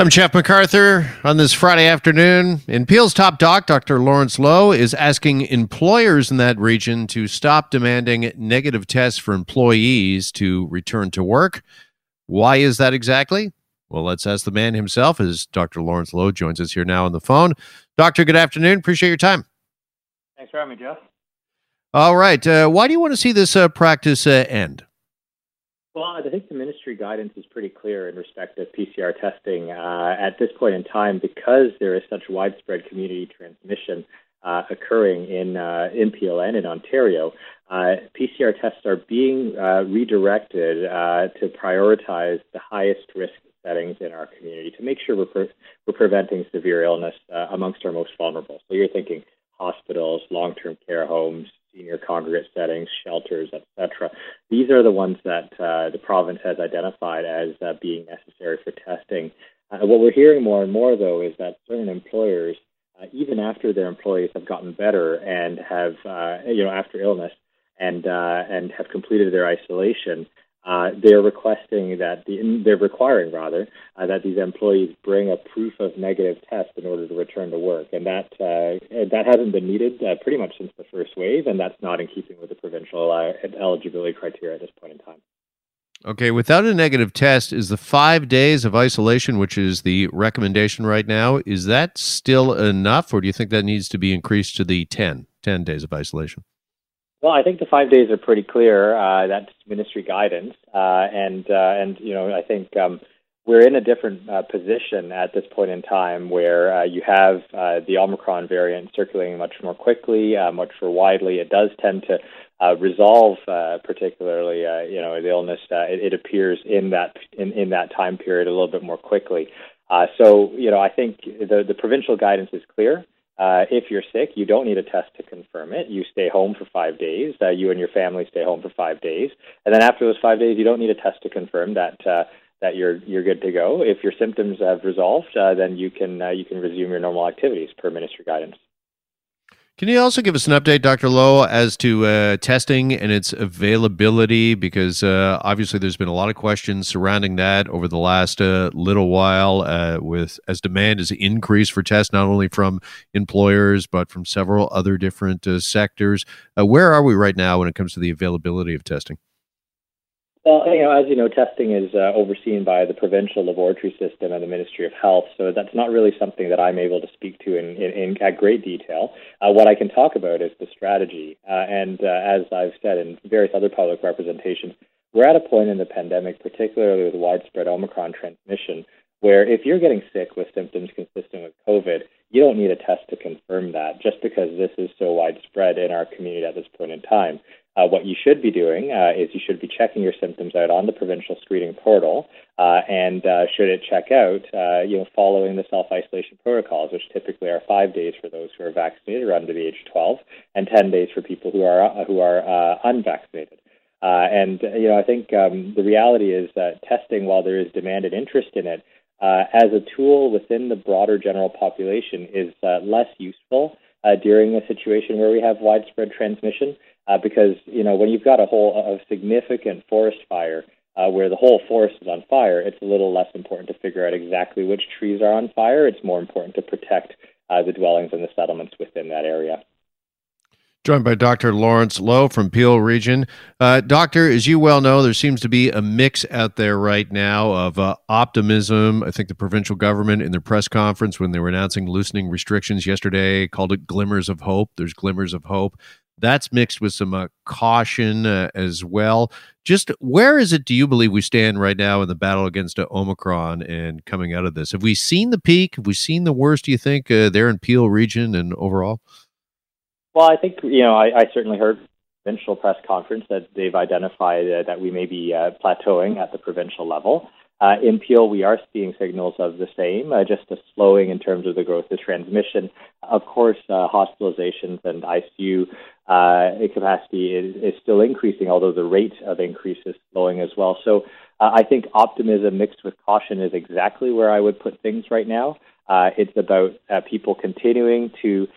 I'm Jeff MacArthur on this Friday afternoon. In Peel's Top Doc, Dr. Lawrence Loh is asking employers in that region to stop demanding negative tests for employees to return to work. Why is that exactly? Well, let's ask the man himself as Dr. Lawrence Loh joins us here now on the phone. Doctor, good afternoon. Appreciate your time. Thanks for having me, Jeff. All right. Uh, why do you want to see this uh, practice uh, end? Well, I think the ministry guidance is pretty clear in respect of PCR testing uh, at this point in time because there is such widespread community transmission uh, occurring in uh, in PLN in Ontario. Uh, PCR tests are being uh, redirected uh, to prioritize the highest risk settings in our community to make sure we're, pre- we're preventing severe illness amongst our most vulnerable. So you're thinking hospitals, long-term care homes, senior congregate settings, shelters, etc. These are the ones that uh, the province has identified as uh, being necessary for testing. Uh, what we're hearing more and more, though, is that certain employers, uh, even after their employees have gotten better and have, uh, you know, after illness and uh, and have completed their isolation, uh, they're requesting that the, they're requiring rather uh, that these employees bring a proof of negative test in order to return to work, and that uh, that hasn't been needed uh, pretty much since the first wave, and that's not in keeping with the provincial uh, eligibility criteria at this point in time. Okay, without a negative test, is the five days of isolation, which is the recommendation right now, is that still enough, or do you think that needs to be increased to the 10, 10 days of isolation? Well, I think the five days are pretty clear. Uh, that's ministry guidance, uh, and uh, and you know I think um, we're in a different uh, position at this point in time where uh, you have uh, the Omicron variant circulating much more quickly, much more widely. It does tend to resolve, particularly you know the illness. It, it, appears in that in, in that time period a little bit more quickly. so you know I think the the provincial guidance is clear. Uh, if you're sick, you don't need a test to confirm it. You stay home for five days. Uh, you and your family stay home for five days, and then after those five days, you don't need a test to confirm that uh, that you're you're good to go. If your symptoms have resolved, uh, then you can uh, you can resume your normal activities per ministry guidance. Can you also give us an update, Dr. Loh, as to uh, testing and its availability? Because uh, obviously, there's been a lot of questions surrounding that over the last uh, little while, uh, with as demand has increased for tests, not only from employers but from several other different uh, sectors. Uh, where are we right now when it comes to the availability of testing? Well, you know, as you know, testing is uh, overseen by the provincial laboratory system and the Ministry of Health, so that's not really something that I'm able to speak to in, in, in at great detail. Uh, what I can talk about is the strategy, uh, and uh, as I've said in various other public representations, we're at a point in the pandemic, particularly with widespread Omicron transmission, where if you're getting sick with symptoms consistent with COVID, you don't need a test to confirm that just because this is so widespread in our community at this point in time. Uh, what you should be doing uh, is you should be checking your symptoms out on the provincial screening portal, uh, and uh, should it check out, uh, you know, following the self-isolation protocols, which typically are five days for those who are vaccinated or under the age of 12, and 10 days for people who are uh, who are unvaccinated. and you know, I think um, the reality is that testing, while there is demand and interest in it, as a tool within the broader general population, is less useful during a situation where we have widespread transmission uh, because you know when you've got a whole a significant forest fire uh, where the whole forest is on fire, it's a little less important to figure out exactly which trees are on fire. It's more important to protect uh, the dwellings and the settlements within that area. Joined by Dr. Lawrence Loh from Peel Region. Uh, doctor, as you well know, there seems to be a mix out there right now of uh, optimism. I think the provincial government, in their press conference when they were announcing loosening restrictions yesterday, called it glimmers of hope. There's glimmers of hope. That's mixed with some uh, caution uh, as well. Just where is it, do you believe, we stand right now in the battle against uh, Omicron and coming out of this? Have we seen the peak? Have we seen the worst, do you think, uh, there in Peel region and overall? Well, I think, you know, I, I certainly heard provincial press conference that they've identified uh, that we may be uh, plateauing at the provincial level. Uh, in Peel, we are seeing signals of the same, uh, just a slowing in terms of the growth of transmission. Of course, uh, hospitalizations and ICU uh, capacity is, is, still increasing, although the rate of increase is slowing as well. So uh, I think optimism mixed with caution is exactly where I would put things right now. Uh, it's about people continuing to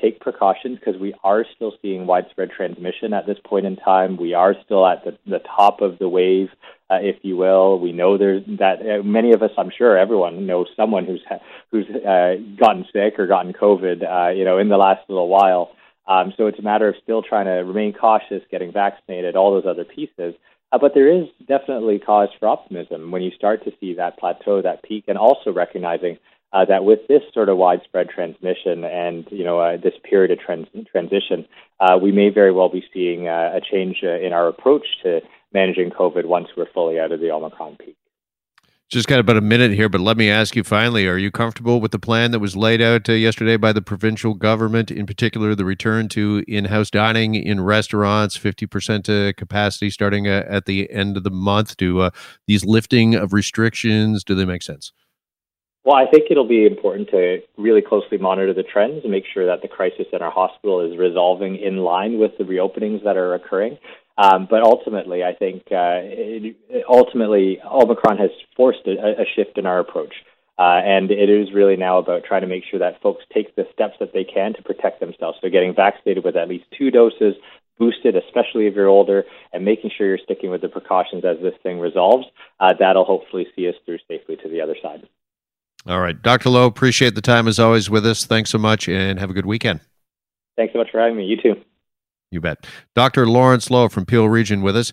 take precautions because we are still seeing widespread transmission at this point in time. We are still at the, the top of the wave uh, if you will. We know there's that uh, many of us, I'm sure everyone knows someone who's who's uh, gotten sick or gotten COVID, uh, you know, in the last little while. Um, so it's a matter of still trying to remain cautious, getting vaccinated, all those other pieces. Uh, but there is definitely cause for optimism when you start to see that plateau, that peak, and also recognizing uh, that with this sort of widespread transmission and you know uh, this period of trans- transition, uh, we may very well be seeing uh, a change uh, in our approach to managing COVID once we're fully out of the Omicron peak. Just got about a minute here, but let me ask you finally: Are you comfortable with the plan that was laid out uh, yesterday by the provincial government, in particular the return to in-house dining in restaurants, fifty percent capacity starting at the end of the month? Do these lifting of restrictions do they make sense? Well, I think it'll be important to really closely monitor the trends and make sure that the crisis in our hospital is resolving in line with the reopenings that are occurring. Um, but ultimately, I think uh, it, ultimately Omicron has forced a, a shift in our approach. Uh, and it is really now about trying to make sure that folks take the steps that they can to protect themselves. So getting vaccinated with at least two doses, boosted, especially if you're older, and making sure you're sticking with the precautions as this thing resolves. Uh, that'll hopefully see us through safely to the other side. All right. Dr. Loh, appreciate the time as always with us. Thanks so much and have a good weekend. Thanks so much for having me. You too. You bet. Dr. Lawrence Loh from Peel Region with us.